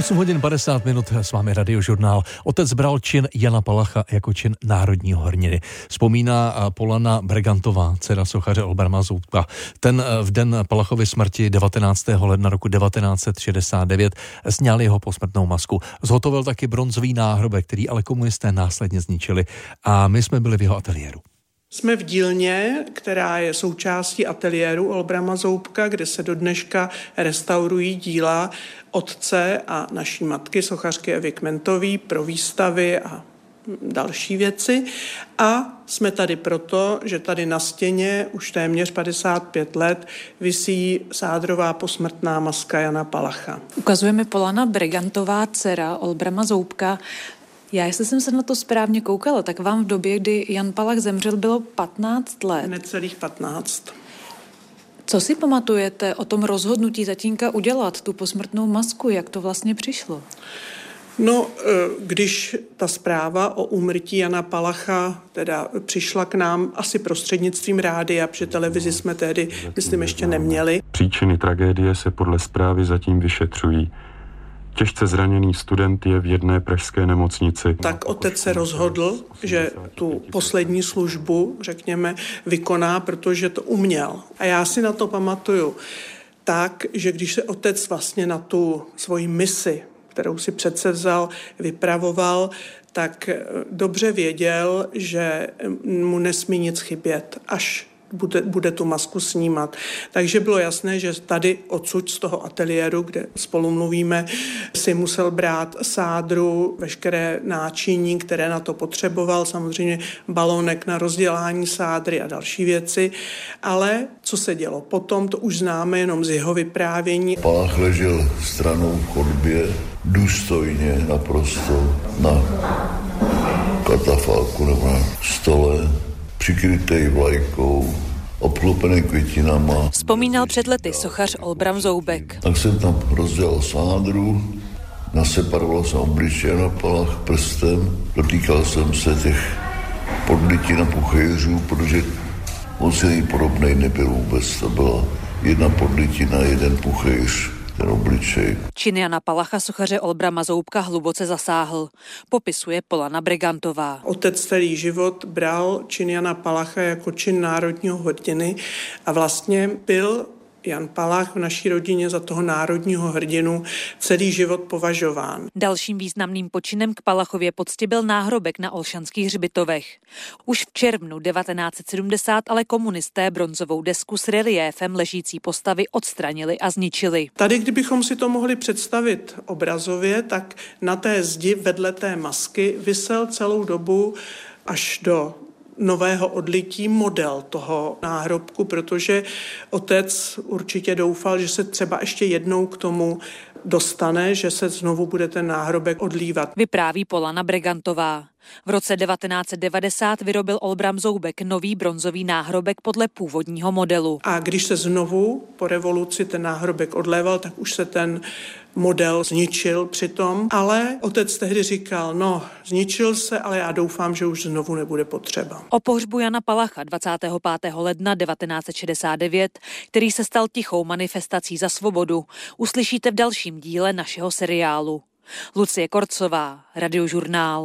8 hodin 50 minut s vámi radiožurnál. Otec bral čin Jana Palacha jako čin národního hrdiny. Vzpomíná Polana Bregantová, dcera sochaře Olbrama Zoubka. Ten v den Palachovy smrti 19. ledna roku 1969 sněl jeho posmrtnou masku. Zhotovil taky bronzový náhrobek, který ale komunisté následně zničili a my jsme byli v jeho ateliéru. Jsme v dílně, která je součástí ateliéru Olbrama Zoubka, kde se do dneška restaurují díla otce a naší matky, sochařky Evy Kmentový, pro výstavy a další věci. A jsme tady proto, že tady na stěně už téměř 55 let visí sádrová posmrtná maska Jana Palacha. Ukazujeme Polana Brigantová, dcera Olbrama Zoubka. Já, jestli jsem se na to správně koukala, tak vám v době, kdy Jan Palach zemřel, bylo 15 let. Necelých 15. Co si pamatujete o tom rozhodnutí tatínka udělat tu posmrtnou masku? Jak to vlastně přišlo? No, e, když ta zpráva o úmrtí Jana Palacha teda přišla k nám asi prostřednictvím rádia, protože televizi jsme tehdy, myslím, ještě neměli. Příčiny tragédie se podle zprávy zatím vyšetřují. Těžce zraněný student je v jedné pražské nemocnici. Tak otec se rozhodl, že tu poslední službu, řekněme, vykoná, protože to uměl. A já si na to pamatuju tak, že když se otec vlastně na tu svoji misi, kterou si přece vzal, vypravoval, tak dobře věděl, že mu nesmí nic chybět, až bude, bude tu masku snímat. Takže bylo jasné, že tady odsud z toho ateliéru, kde spolu mluvíme, si musel brát sádru, veškeré náčiní, které na to potřeboval, samozřejmě balónek na rozdělání sádry a další věci. Ale co se dělo potom, to už známe jenom z jeho vyprávění. Palach ležel stranou v chodbě, důstojně naprosto na katafalku nebo na stole přikrytej vlajkou, obklopený květinama. Vzpomínal před lety sochař Olbram Zoubek. Tak jsem tam rozdělal sádru, naseparoval jsem obličeje na palách prstem, dotýkal jsem se těch podlitin a puchejřů, protože moc jiný podobný nebyl vůbec. To byla jedna podlitina, jeden puchejř ten obličej. Čin Jana Palacha sochaře Olbrama Zoubka hluboce zasáhl. Popisuje Polana Brigantová. Otec celý život bral čin Jana Palacha jako čin národního hrdiny a vlastně byl Jan Palach v naší rodině za toho národního hrdinu celý život považován. Dalším významným počinem k Palachově pocti byl náhrobek na Olšanských hřbitovech. Už v červnu 1970 ale komunisté bronzovou desku s reliéfem ležící postavy odstranili a zničili. Tady, kdybychom si to mohli představit obrazově, tak na té zdi vedle té masky vysel celou dobu až do nového odlití model toho náhrobku, protože otec určitě doufal, že se třeba ještě jednou k tomu dostane, že se znovu bude ten náhrobek odlívat. Vypráví Polana Bregantová. V roce 1990 vyrobil Olbram Zoubek nový bronzový náhrobek podle původního modelu. A když se znovu po revoluci ten náhrobek odléval, tak už se ten model zničil přitom, ale otec tehdy říkal, no, zničil se, ale já doufám, že už znovu nebude potřeba. O pohřbu Jana Palacha 25. ledna 1969, který se stal tichou manifestací za svobodu, uslyšíte v dalším díle našeho seriálu. Lucie Korcová, Radiožurnál.